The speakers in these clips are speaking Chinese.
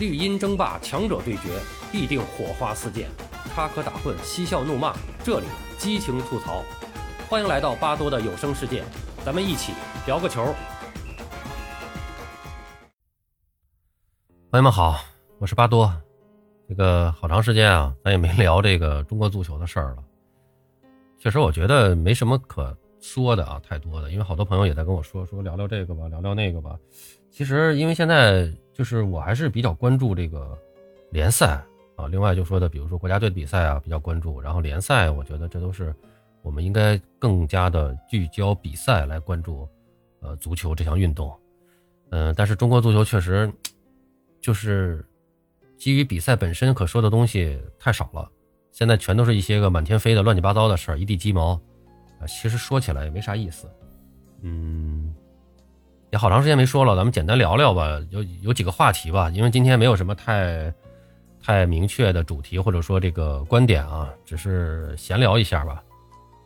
绿茵争霸，强者对决，必定火花四溅，插科打诨，嬉笑怒骂，这里激情吐槽。欢迎来到巴多的有声世界，咱们一起聊个球。朋友们好，我是巴多。这个好长时间啊，咱也没聊这个中国足球的事儿了。确实，我觉得没什么可说的啊，太多的，因为好多朋友也在跟我说说聊聊这个吧，聊聊那个吧。其实，因为现在就是我还是比较关注这个联赛啊。另外就说的，比如说国家队的比赛啊，比较关注。然后联赛，我觉得这都是我们应该更加的聚焦比赛来关注，呃，足球这项运动。嗯，但是中国足球确实就是基于比赛本身可说的东西太少了。现在全都是一些个满天飞的乱七八糟的事儿，一地鸡毛。其实说起来也没啥意思。嗯。也好长时间没说了，咱们简单聊聊吧。有有几个话题吧，因为今天没有什么太太明确的主题或者说这个观点啊，只是闲聊一下吧。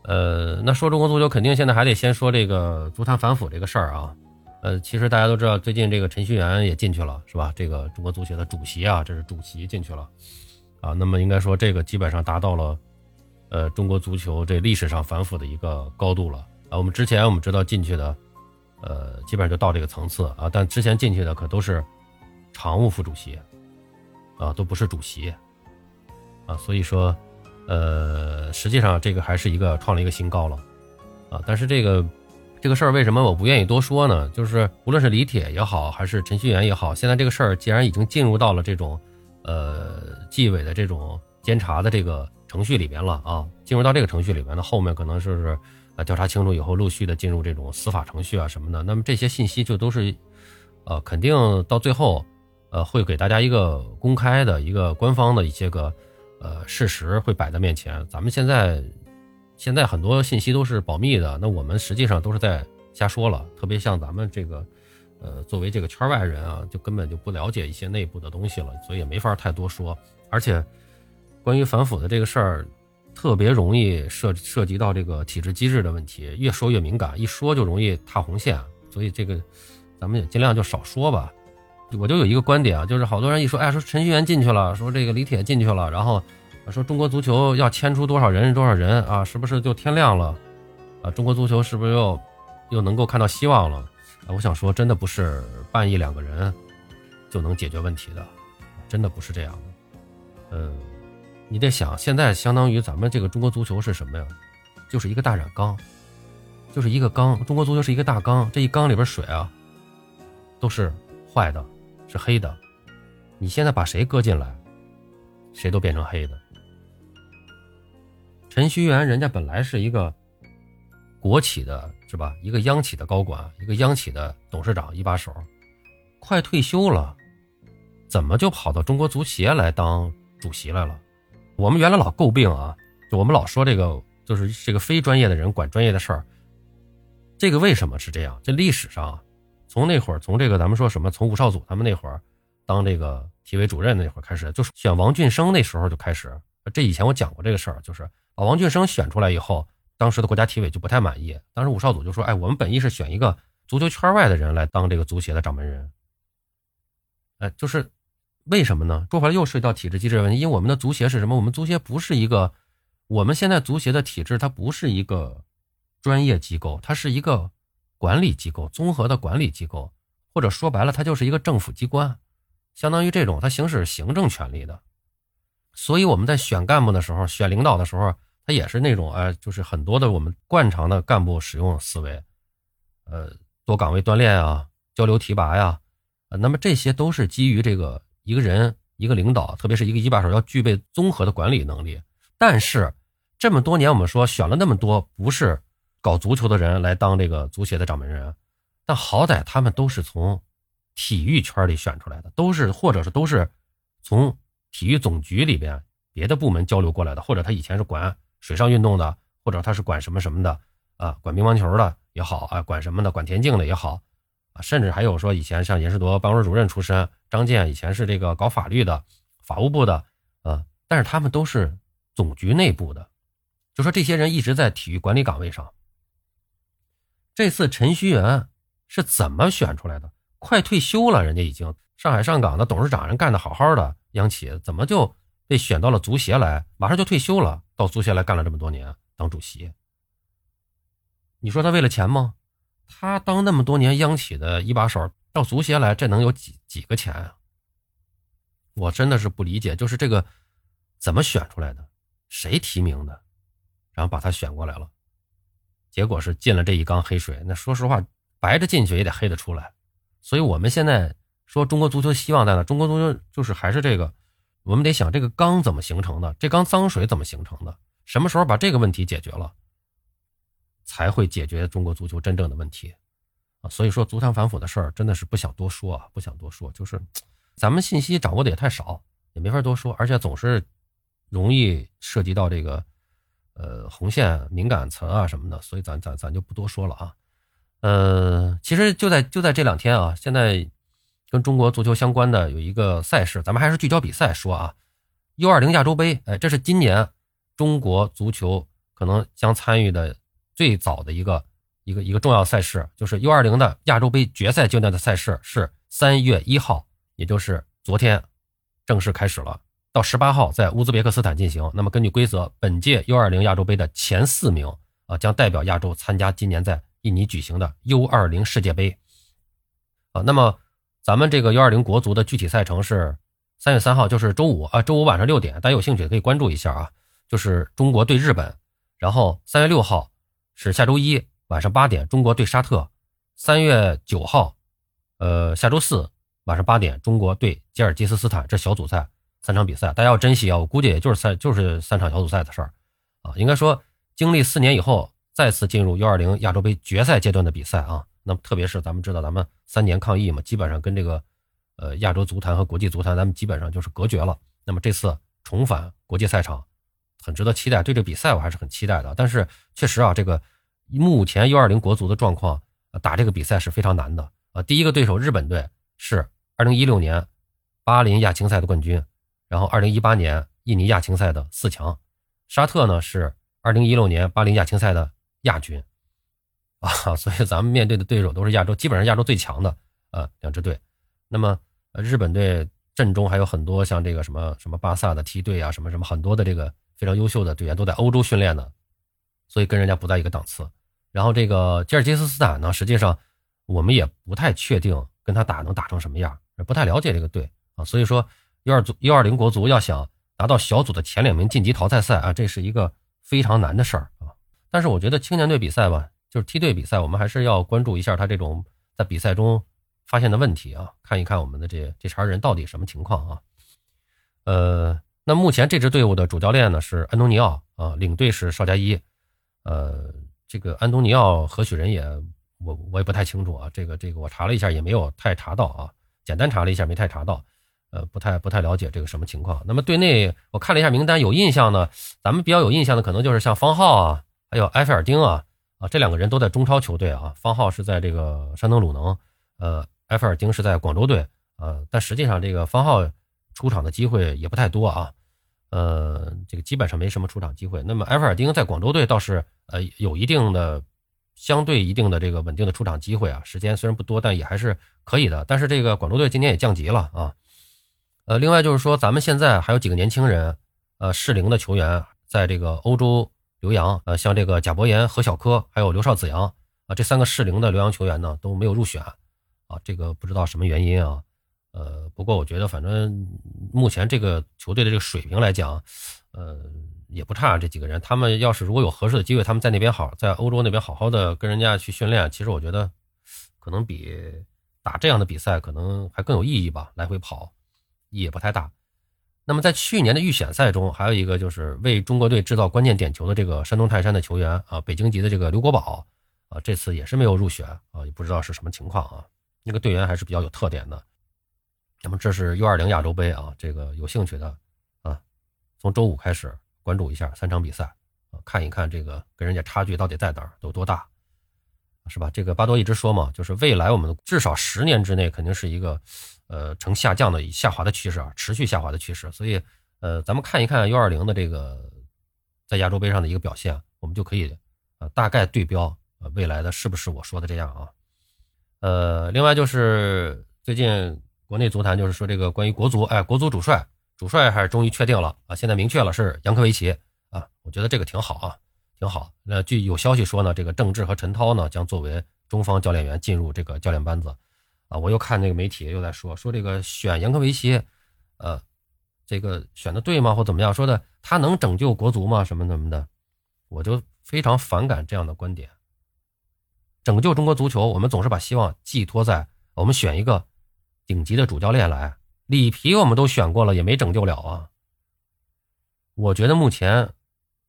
呃，那说中国足球，肯定现在还得先说这个足坛反腐这个事儿啊。呃，其实大家都知道，最近这个陈戌源也进去了，是吧？这个中国足协的主席啊，这是主席进去了啊。那么应该说，这个基本上达到了呃中国足球这历史上反腐的一个高度了啊。我们之前我们知道进去的。呃，基本上就到这个层次啊，但之前进去的可都是常务副主席啊，都不是主席啊，所以说，呃，实际上这个还是一个创了一个新高了啊。但是这个这个事儿为什么我不愿意多说呢？就是无论是李铁也好，还是陈戌源也好，现在这个事儿既然已经进入到了这种呃纪委的这种监察的这个程序里边了啊，进入到这个程序里边，呢后面可能是是。啊，调查清楚以后，陆续的进入这种司法程序啊什么的，那么这些信息就都是，呃，肯定到最后，呃，会给大家一个公开的一个官方的一些个，呃，事实会摆在面前。咱们现在，现在很多信息都是保密的，那我们实际上都是在瞎说了。特别像咱们这个，呃，作为这个圈外人啊，就根本就不了解一些内部的东西了，所以也没法太多说。而且，关于反腐的这个事儿。特别容易涉涉及到这个体制机制的问题，越说越敏感，一说就容易踏红线，所以这个咱们也尽量就少说吧。我就有一个观点啊，就是好多人一说，哎，说陈戌源进去了，说这个李铁进去了，然后说中国足球要迁出多少人多少人啊，是不是就天亮了？啊，中国足球是不是又又能够看到希望了？啊，我想说，真的不是办一两个人就能解决问题的，真的不是这样的，嗯。你得想，现在相当于咱们这个中国足球是什么呀？就是一个大染缸，就是一个缸。中国足球是一个大缸，这一缸里边水啊，都是坏的，是黑的。你现在把谁搁进来，谁都变成黑的。陈戌源人家本来是一个国企的，是吧？一个央企的高管，一个央企的董事长一把手，快退休了，怎么就跑到中国足协来当主席来了？我们原来老诟病啊，就我们老说这个就是这个非专业的人管专业的事儿，这个为什么是这样？这历史上，从那会儿从这个咱们说什么，从吴少祖他们那会儿当这个体委主任那会儿开始，就是选王俊生那时候就开始。这以前我讲过这个事儿，就是把王俊生选出来以后，当时的国家体委就不太满意，当时吴少祖就说：“哎，我们本意是选一个足球圈外的人来当这个足协的掌门人。”哎，就是。为什么呢？说回来又涉及到体制机制问题，因为我们的足协是什么？我们足协不是一个，我们现在足协的体制它不是一个专业机构，它是一个管理机构，综合的管理机构，或者说白了，它就是一个政府机关，相当于这种它行使行政权力的。所以我们在选干部的时候，选领导的时候，它也是那种哎，就是很多的我们惯常的干部使用思维，呃，多岗位锻炼啊，交流提拔呀，那么这些都是基于这个。一个人，一个领导，特别是一个一把手，要具备综合的管理能力。但是这么多年，我们说选了那么多不是搞足球的人来当这个足协的掌门人，但好歹他们都是从体育圈里选出来的，都是或者是都是从体育总局里边别的部门交流过来的，或者他以前是管水上运动的，或者他是管什么什么的啊，管乒乓球的也好啊，管什么的，管田径的也好。啊，甚至还有说以前像严世铎办公室主任出身，张健以前是这个搞法律的，法务部的，呃，但是他们都是总局内部的，就说这些人一直在体育管理岗位上。这次陈戌源是怎么选出来的？快退休了，人家已经上海上港的董事长人干的好好的，央企怎么就被选到了足协来，马上就退休了，到足协来干了这么多年当主席？你说他为了钱吗？他当那么多年央企的一把手，到足协来，这能有几几个钱啊？我真的是不理解，就是这个怎么选出来的，谁提名的，然后把他选过来了，结果是进了这一缸黑水。那说实话，白着进去也得黑得出来。所以我们现在说中国足球希望在哪？中国足球就是还是这个，我们得想这个缸怎么形成的，这缸脏水怎么形成的，什么时候把这个问题解决了？才会解决中国足球真正的问题，啊，所以说足坛反腐的事儿真的是不想多说啊，不想多说，就是咱们信息掌握的也太少，也没法多说，而且总是容易涉及到这个呃红线敏感词啊什么的，所以咱咱咱就不多说了啊。呃，其实就在就在这两天啊，现在跟中国足球相关的有一个赛事，咱们还是聚焦比赛说啊，U20 亚洲杯，哎，这是今年中国足球可能将参与的。最早的一个一个一个重要赛事，就是 U 二零的亚洲杯决赛阶段的赛事，是三月一号，也就是昨天正式开始了，到十八号在乌兹别克斯坦进行。那么根据规则，本届 U 二零亚洲杯的前四名啊，将代表亚洲参加今年在印尼举行的 U 二零世界杯。啊，那么咱们这个 U 二零国足的具体赛程是三月三号，就是周五啊，周五晚上六点，大家有兴趣可以关注一下啊，就是中国对日本，然后三月六号。是下周一晚上八点，中国对沙特；三月九号，呃，下周四晚上八点，中国对吉尔吉斯斯坦。这小组赛三场比赛，大家要珍惜啊！我估计也就是赛，就是三场小组赛的事儿啊。应该说，经历四年以后，再次进入 U20 亚洲杯决赛阶段的比赛啊。那么，特别是咱们知道，咱们三年抗疫嘛，基本上跟这个呃亚洲足坛和国际足坛，咱们基本上就是隔绝了。那么这次重返国际赛场。很值得期待，对这比赛我还是很期待的。但是确实啊，这个目前 U20 国足的状况，打这个比赛是非常难的啊。第一个对手日本队是2016年巴林亚青赛的冠军，然后2018年印尼亚青赛的四强，沙特呢是2016年巴林亚青赛的亚军啊。所以咱们面对的对手都是亚洲，基本上亚洲最强的呃两支队。那么日本队阵中还有很多像这个什么什么巴萨的梯队啊，什么什么很多的这个。非常优秀的队员都在欧洲训练呢，所以跟人家不在一个档次。然后这个吉尔吉斯斯坦呢，实际上我们也不太确定跟他打能打成什么样，不太了解这个队啊。所以说幺二组 U 二零国足要想拿到小组的前两名晋级淘汰赛啊，这是一个非常难的事儿啊。但是我觉得青年队比赛吧，就是梯队比赛，我们还是要关注一下他这种在比赛中发现的问题啊，看一看我们的这这茬人到底什么情况啊，呃。那目前这支队伍的主教练呢是安东尼奥啊，领队是邵佳一，呃，这个安东尼奥何许人也，我我也不太清楚啊。这个这个我查了一下也没有太查到啊，简单查了一下没太查到，呃，不太不太了解这个什么情况。那么队内我看了一下名单，有印象呢，咱们比较有印象的可能就是像方浩啊，还有埃菲尔丁啊，啊，这两个人都在中超球队啊。方浩是在这个山东鲁能，呃，埃菲尔丁是在广州队，呃，但实际上这个方浩。出场的机会也不太多啊，呃，这个基本上没什么出场机会。那么埃弗尔丁在广州队倒是呃有一定的相对一定的这个稳定的出场机会啊，时间虽然不多，但也还是可以的。但是这个广州队今年也降级了啊，呃，另外就是说咱们现在还有几个年轻人，呃，适龄的球员在这个欧洲留洋，呃，像这个贾博言、何小科还有刘少子阳啊，这三个适龄的留洋球员呢都没有入选啊，这个不知道什么原因啊。呃，不过我觉得，反正目前这个球队的这个水平来讲，呃，也不差。这几个人，他们要是如果有合适的机会，他们在那边好，在欧洲那边好好的跟人家去训练，其实我觉得，可能比打这样的比赛可能还更有意义吧。来回跑，意义也不太大。那么在去年的预选赛中，还有一个就是为中国队制造关键点球的这个山东泰山的球员啊，北京籍的这个刘国宝啊，这次也是没有入选啊，也不知道是什么情况啊。那个队员还是比较有特点的。那么这是 U 二零亚洲杯啊，这个有兴趣的啊，从周五开始关注一下三场比赛啊，看一看这个跟人家差距到底在哪儿，有多大，是吧？这个巴多一直说嘛，就是未来我们至少十年之内肯定是一个呃呈下降的、下滑的趋势啊，持续下滑的趋势。所以呃，咱们看一看 U 二零的这个在亚洲杯上的一个表现，我们就可以呃大概对标呃未来的是不是我说的这样啊？呃，另外就是最近。国内足坛就是说这个关于国足，哎，国足主帅，主帅还是终于确定了啊，现在明确了是杨科维奇啊，我觉得这个挺好啊，挺好。那据有消息说呢，这个郑智和陈涛呢将作为中方教练员进入这个教练班子啊。我又看那个媒体又在说说这个选杨科维奇，呃，这个选的对吗？或怎么样？说的他能拯救国足吗？什么什么的，我就非常反感这样的观点。拯救中国足球，我们总是把希望寄托在我们选一个顶级的主教练来。里皮我们都选过了，也没拯救了啊。我觉得目前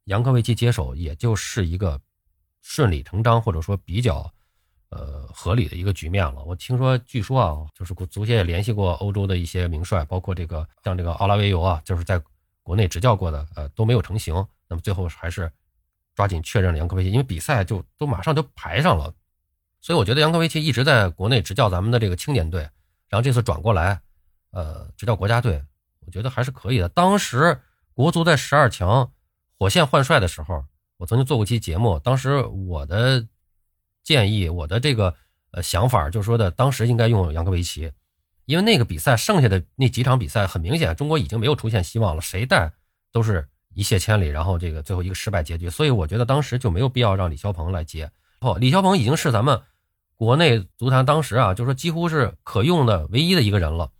杨科维奇接手，也就是一个顺理成章或者说比较呃合理的一个局面了。我听说，据说啊，就是足协也联系过欧洲的一些名帅，包括这个像这个奥拉维尤啊，就是在国内执教过的，呃都没有成型。那么最后还是抓紧确认了杨科维奇，因为比赛就都马上就排上了。所以我觉得杨科维奇一直在国内执教咱们的这个青年队，然后这次转过来，呃，执教国家队，我觉得还是可以的。当时国足在十二强火线换帅的时候，我曾经做过一期节目，当时我的建议，我的这个呃想法就是说的，当时应该用杨科维奇，因为那个比赛剩下的那几场比赛，很明显中国已经没有出现希望了，谁带都是一泻千里，然后这个最后一个失败结局，所以我觉得当时就没有必要让李霄鹏来接。哦，李霄鹏已经是咱们。国内足坛当时啊，就说几乎是可用的唯一的一个人了。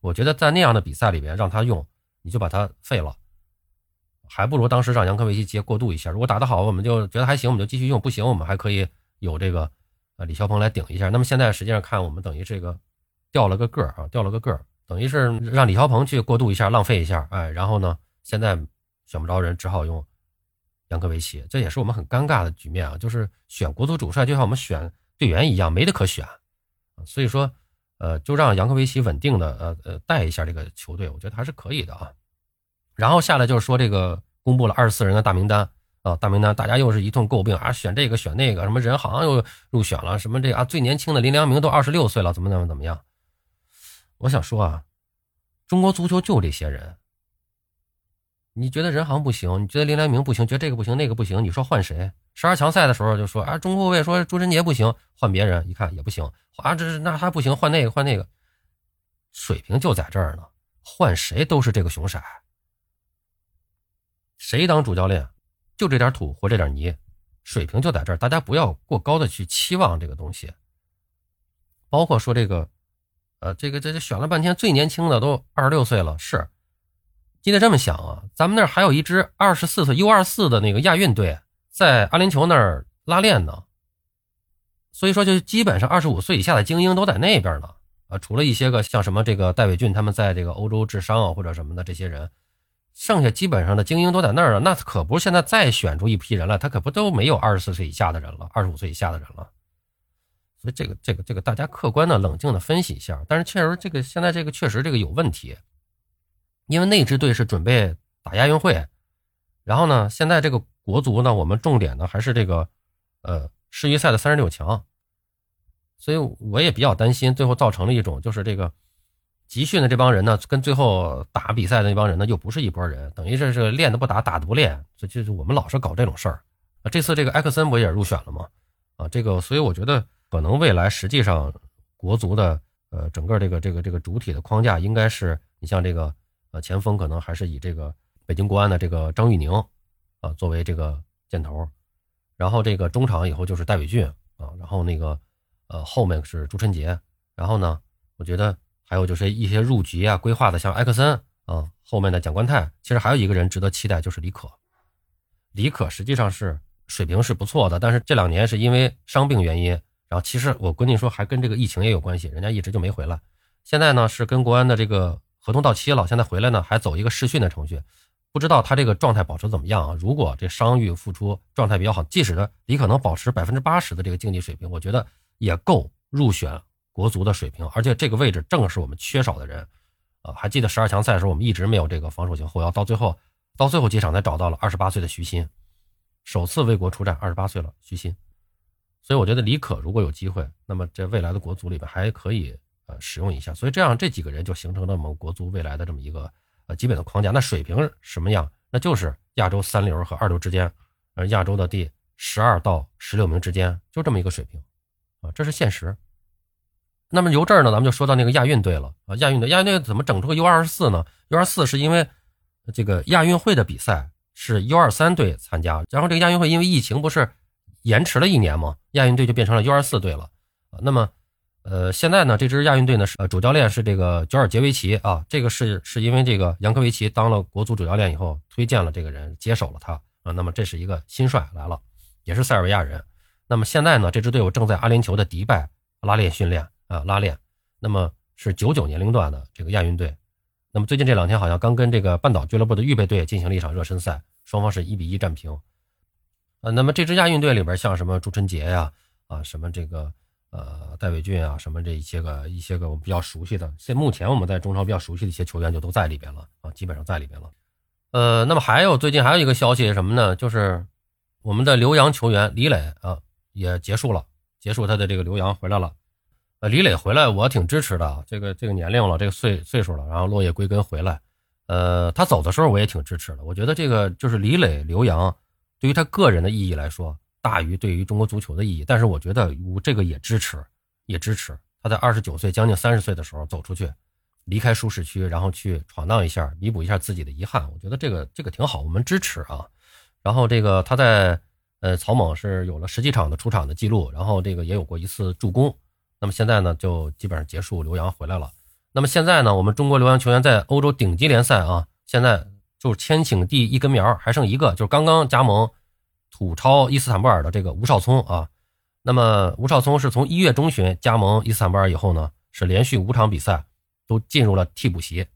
我觉得在那样的比赛里边让他用，你就把他废了，还不如当时让杨科维奇接过渡一下。如果打得好，我们就觉得还行，我们就继续用；不行，我们还可以有这个呃李霄鹏来顶一下。那么现在实际上看，我们等于这个掉了个个啊，掉了个个，等于是让李霄鹏去过渡一下，浪费一下，哎，然后呢，现在选不着人，只好用杨科维奇，这也是我们很尴尬的局面啊。就是选国足主帅，就像我们选。队员一样没得可选，所以说，呃，就让杨科维奇稳定的呃呃带一下这个球队，我觉得还是可以的啊。然后下来就是说这个公布了二十四人的大名单啊，大名单大家又是一通诟病啊，选这个选那个，什么人好像又入选了，什么这啊最年轻的林良铭都二十六岁了，怎么怎么怎么样？我想说啊，中国足球就这些人。你觉得任航不行？你觉得林良铭不行？觉得这个不行，那个不行？你说换谁？十二强赛的时候就说啊，中后卫说朱晨杰不行，换别人，一看也不行啊，这是那他不行，换那个换那个，水平就在这儿呢，换谁都是这个熊色。谁当主教练，就这点土或这点泥，水平就在这儿，大家不要过高的去期望这个东西。包括说这个，呃，这个这这选了半天，最年轻的都二十六岁了，是。记得这么想啊，咱们那儿还有一支二十四岁 U 二四的那个亚运队在阿联酋那儿拉练呢，所以说就基本上二十五岁以下的精英都在那边呢。啊，除了一些个像什么这个戴伟俊他们在这个欧洲治伤啊或者什么的这些人，剩下基本上的精英都在那儿了。那可不是现在再选出一批人来，他可不都没有二十四岁以下的人了，二十五岁以下的人了。所以这个这个这个大家客观的冷静的分析一下，但是确实这个现在这个确实这个有问题。因为那支队是准备打亚运会，然后呢，现在这个国足呢，我们重点呢还是这个，呃，世预赛的三十六强，所以我也比较担心，最后造成了一种就是这个集训的这帮人呢，跟最后打比赛的那帮人呢，又不是一拨人，等于是是练的不打，打的不练，这就是我们老是搞这种事儿啊。这次这个埃克森不也入选了吗？啊，这个，所以我觉得可能未来实际上国足的呃整个这个这个这个主体的框架应该是你像这个。呃，前锋可能还是以这个北京国安的这个张玉宁，啊，作为这个箭头，然后这个中场以后就是戴伟俊啊，然后那个呃后面是朱晨杰，然后呢，我觉得还有就是一些入局啊规划的，像埃克森啊，后面的蒋冠泰，其实还有一个人值得期待，就是李可。李可实际上是水平是不错的，但是这两年是因为伤病原因，然后其实我跟你说还跟这个疫情也有关系，人家一直就没回来，现在呢是跟国安的这个。合同到期了，现在回来呢，还走一个试训的程序，不知道他这个状态保持怎么样啊？如果这伤愈复出状态比较好，即使的你可能保持百分之八十的这个竞技水平，我觉得也够入选国足的水平。而且这个位置正是我们缺少的人，啊，还记得十二强赛的时候，我们一直没有这个防守型后腰，到最后到最后几场才找到了二十八岁的徐新，首次为国出战，二十八岁了，徐新。所以我觉得李可如果有机会，那么这未来的国足里边还可以。呃，使用一下，所以这样这几个人就形成了我们国足未来的这么一个呃基本的框架。那水平什么样？那就是亚洲三流和二流之间，呃，亚洲的第十二到十六名之间，就这么一个水平，啊，这是现实。那么由这儿呢，咱们就说到那个亚运队了啊。亚运队，亚运队怎么整出个 U 二十四呢？U 二十四是因为这个亚运会的比赛是 U 二三队参加，然后这个亚运会因为疫情不是延迟了一年吗？亚运队就变成了 U 二四队了啊。那么，呃，现在呢，这支亚运队呢是呃主教练是这个久尔杰维奇啊。这个是是因为这个扬科维奇当了国足主教练以后推荐了这个人接手了他啊。那么这是一个新帅来了，也是塞尔维亚人。那么现在呢，这支队伍正在阿联酋的迪拜拉练训练。啊，拉练，那么是九九年龄段的这个亚运队，那么最近这两天好像刚跟这个半岛俱乐部的预备队进行了一场热身赛，双方是一比一战平。呃，那么这支亚运队里边像什么朱晨杰呀，啊，什么这个呃戴伟俊啊，什么这一些个一些个我们比较熟悉的，现目前我们在中超比较熟悉的一些球员就都在里边了啊，基本上在里边了。呃，那么还有最近还有一个消息什么呢？就是我们的留洋球员李磊啊也结束了，结束他的这个留洋回来了。呃，李磊回来，我挺支持的。这个这个年龄了，这个岁岁数了，然后落叶归根回来。呃，他走的时候我也挺支持的。我觉得这个就是李磊留洋，对于他个人的意义来说，大于对于中国足球的意义。但是我觉得这个也支持，也支持他在二十九岁将近三十岁的时候走出去，离开舒适区，然后去闯荡一下，弥补一下自己的遗憾。我觉得这个这个挺好，我们支持啊。然后这个他在呃草蜢是有了十几场的出场的记录，然后这个也有过一次助攻。那么现在呢，就基本上结束留洋回来了。那么现在呢，我们中国留洋球员在欧洲顶级联赛啊，现在就是千顷地一根苗，还剩一个，就是刚刚加盟土超伊斯坦布尔的这个吴少聪啊。那么吴少聪是从一月中旬加盟伊斯坦布尔以后呢，是连续五场比赛都进入了替补席，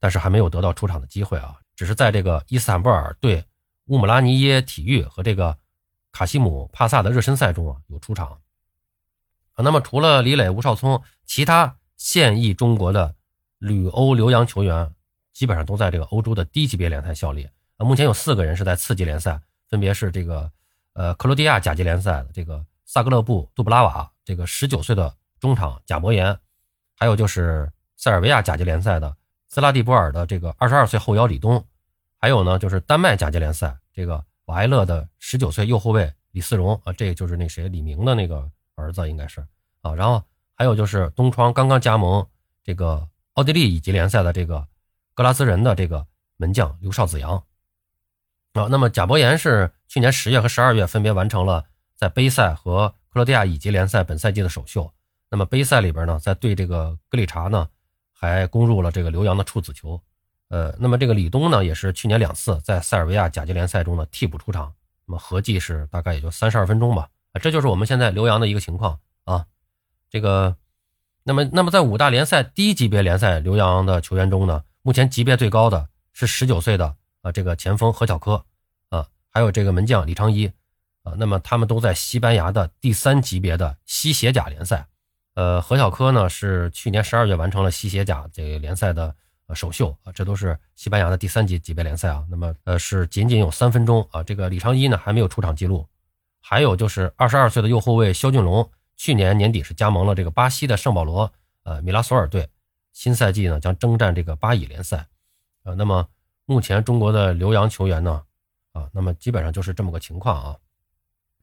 但是还没有得到出场的机会啊，只是在这个伊斯坦布尔对乌姆拉尼耶体育和这个卡西姆帕萨的热身赛中啊有出场。那么除了李磊、吴少聪，其他现役中国的旅欧留洋球员，基本上都在这个欧洲的低级别联赛效力。啊，目前有四个人是在次级联赛，分别是这个呃克罗地亚甲级联赛的这个萨格勒布杜布拉瓦，这个十九岁的中场贾博言，还有就是塞尔维亚甲级联赛的斯拉蒂波尔的这个二十二岁后腰李东，还有呢就是丹麦甲级联赛这个瓦埃勒的十九岁右后卫李思荣啊，这个就是那谁李明的那个。儿子应该是啊，然后还有就是东窗刚刚加盟这个奥地利乙级联赛的这个格拉斯人的这个门将刘少子阳那么贾博言是去年十月和十二月分别完成了在杯赛和克罗地亚乙级联赛本赛季的首秀。那么杯赛里边呢，在对这个格里查呢，还攻入了这个刘洋的处子球。呃，那么这个李东呢，也是去年两次在塞尔维亚甲级联赛中的替补出场，那么合计是大概也就三十二分钟吧。这就是我们现在刘洋的一个情况啊。这个，那么，那么在五大联赛低级别联赛刘洋的球员中呢，目前级别最高的是十九岁的啊，这个前锋何小科，还有这个门将李昌一啊。那么他们都在西班牙的第三级别的西协甲联赛。呃，何小科呢是去年十二月完成了西协甲这个联赛的呃首秀啊，这都是西班牙的第三级级别联赛啊。那么呃是仅仅有三分钟啊。这个李昌一呢还没有出场记录。还有就是二十二岁的右后卫肖俊龙，去年年底是加盟了这个巴西的圣保罗呃米拉索尔队，新赛季呢将征战这个巴乙联赛，呃，那么目前中国的留洋球员呢，啊，那么基本上就是这么个情况啊。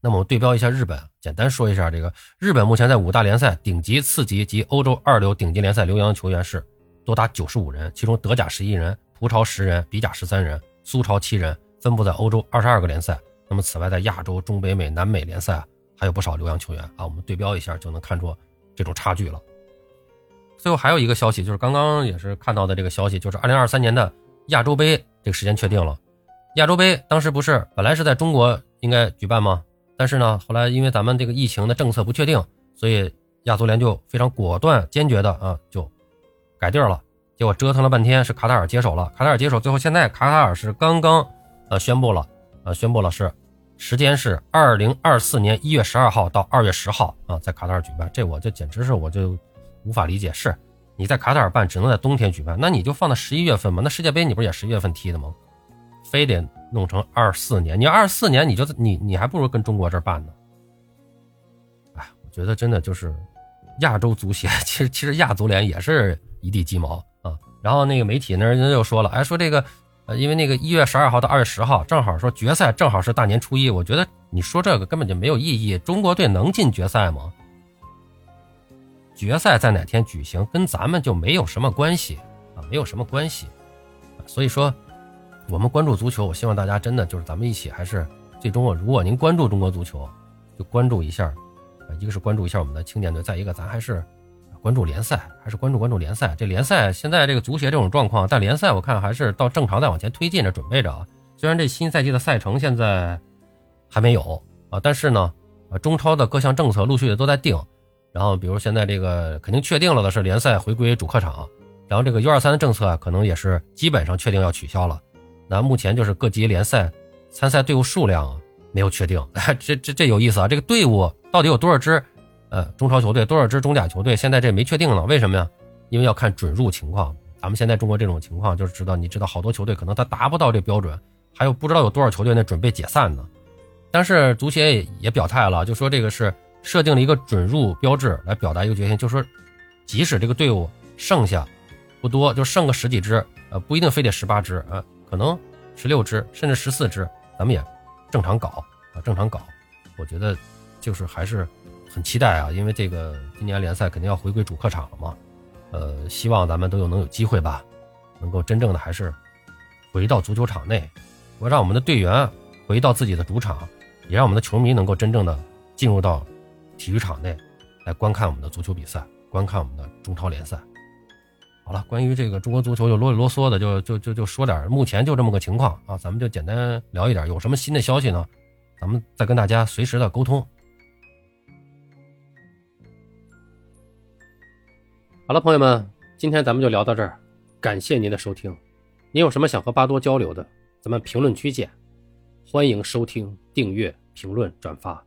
那么我们对标一下日本，简单说一下这个日本目前在五大联赛顶级、次级及欧洲二流顶级联赛留洋球员是多达九十五人，其中德甲十一人，葡超十人，比甲十三人，苏超七人，分布在欧洲二十二个联赛。那么，此外，在亚洲、中北美、南美联赛还有不少留洋球员啊，我们对标一下就能看出这种差距了。最后还有一个消息，就是刚刚也是看到的这个消息，就是二零二三年的亚洲杯这个时间确定了。亚洲杯当时不是本来是在中国应该举办吗？但是呢，后来因为咱们这个疫情的政策不确定，所以亚足联就非常果断、坚决的啊，就改地儿了。结果折腾了半天，是卡塔尔接手了。卡塔尔接手，最后现在卡塔尔是刚刚呃宣布了。呃，宣布了是，时间是二零二四年一月十二号到二月十号啊，在卡塔尔举办。这我就简直是我就无法理解，是你在卡塔尔办，只能在冬天举办，那你就放到十一月份嘛？那世界杯你不是也十一月份踢的吗？非得弄成二四年？你二四年你就你你还不如跟中国这儿办呢。哎，我觉得真的就是亚洲足协，其实其实亚足联也是一地鸡毛啊。然后那个媒体那人家又说了，哎，说这个。呃，因为那个一月十二号到二月十号，正好说决赛正好是大年初一，我觉得你说这个根本就没有意义。中国队能进决赛吗？决赛在哪天举行，跟咱们就没有什么关系啊，没有什么关系。所以说，我们关注足球，我希望大家真的就是咱们一起，还是最终啊，如果您关注中国足球，就关注一下，啊，一个是关注一下我们的青年队，再一个咱还是关注联赛，还是关注关注联赛。这联赛现在这个足协这种状况，但联赛我看还是到正常在往前推进着，准备着啊。虽然这新赛季的赛程现在还没有啊，但是呢，啊，中超的各项政策陆续的都在定。然后，比如现在这个肯定确定了的是联赛回归主客场，然后这个 U 二三的政策可能也是基本上确定要取消了。那目前就是各级联赛参赛队伍数量没有确定，这这这有意思啊！这个队伍到底有多少支？呃，中超球队多少支中甲球队？现在这没确定呢，为什么呀？因为要看准入情况。咱们现在中国这种情况就是知道，你知道好多球队可能他达不到这标准，还有不知道有多少球队呢准备解散呢。但是足协也表态了，就说这个是。设定了一个准入标志来表达一个决心，就说，即使这个队伍剩下不多，就剩个十几支，呃，不一定非得十八支，呃，可能十六支甚至十四支，咱们也正常搞啊，正常搞。我觉得就是还是很期待啊，因为这个今年联赛肯定要回归主客场了嘛，呃，希望咱们都有能有机会吧，能够真正的还是回到足球场内，我让我们的队员回到自己的主场，也让我们的球迷能够真正的进入到。体育场内来观看我们的足球比赛，观看我们的中超联赛。好了，关于这个中国足球就啰里啰嗦的，就就就就说点，目前就这么个情况啊，咱们就简单聊一点。有什么新的消息呢？咱们再跟大家随时的沟通。好了，朋友们，今天咱们就聊到这儿，感谢您的收听。您有什么想和巴多交流的，咱们评论区见。欢迎收听、订阅、评论、转发。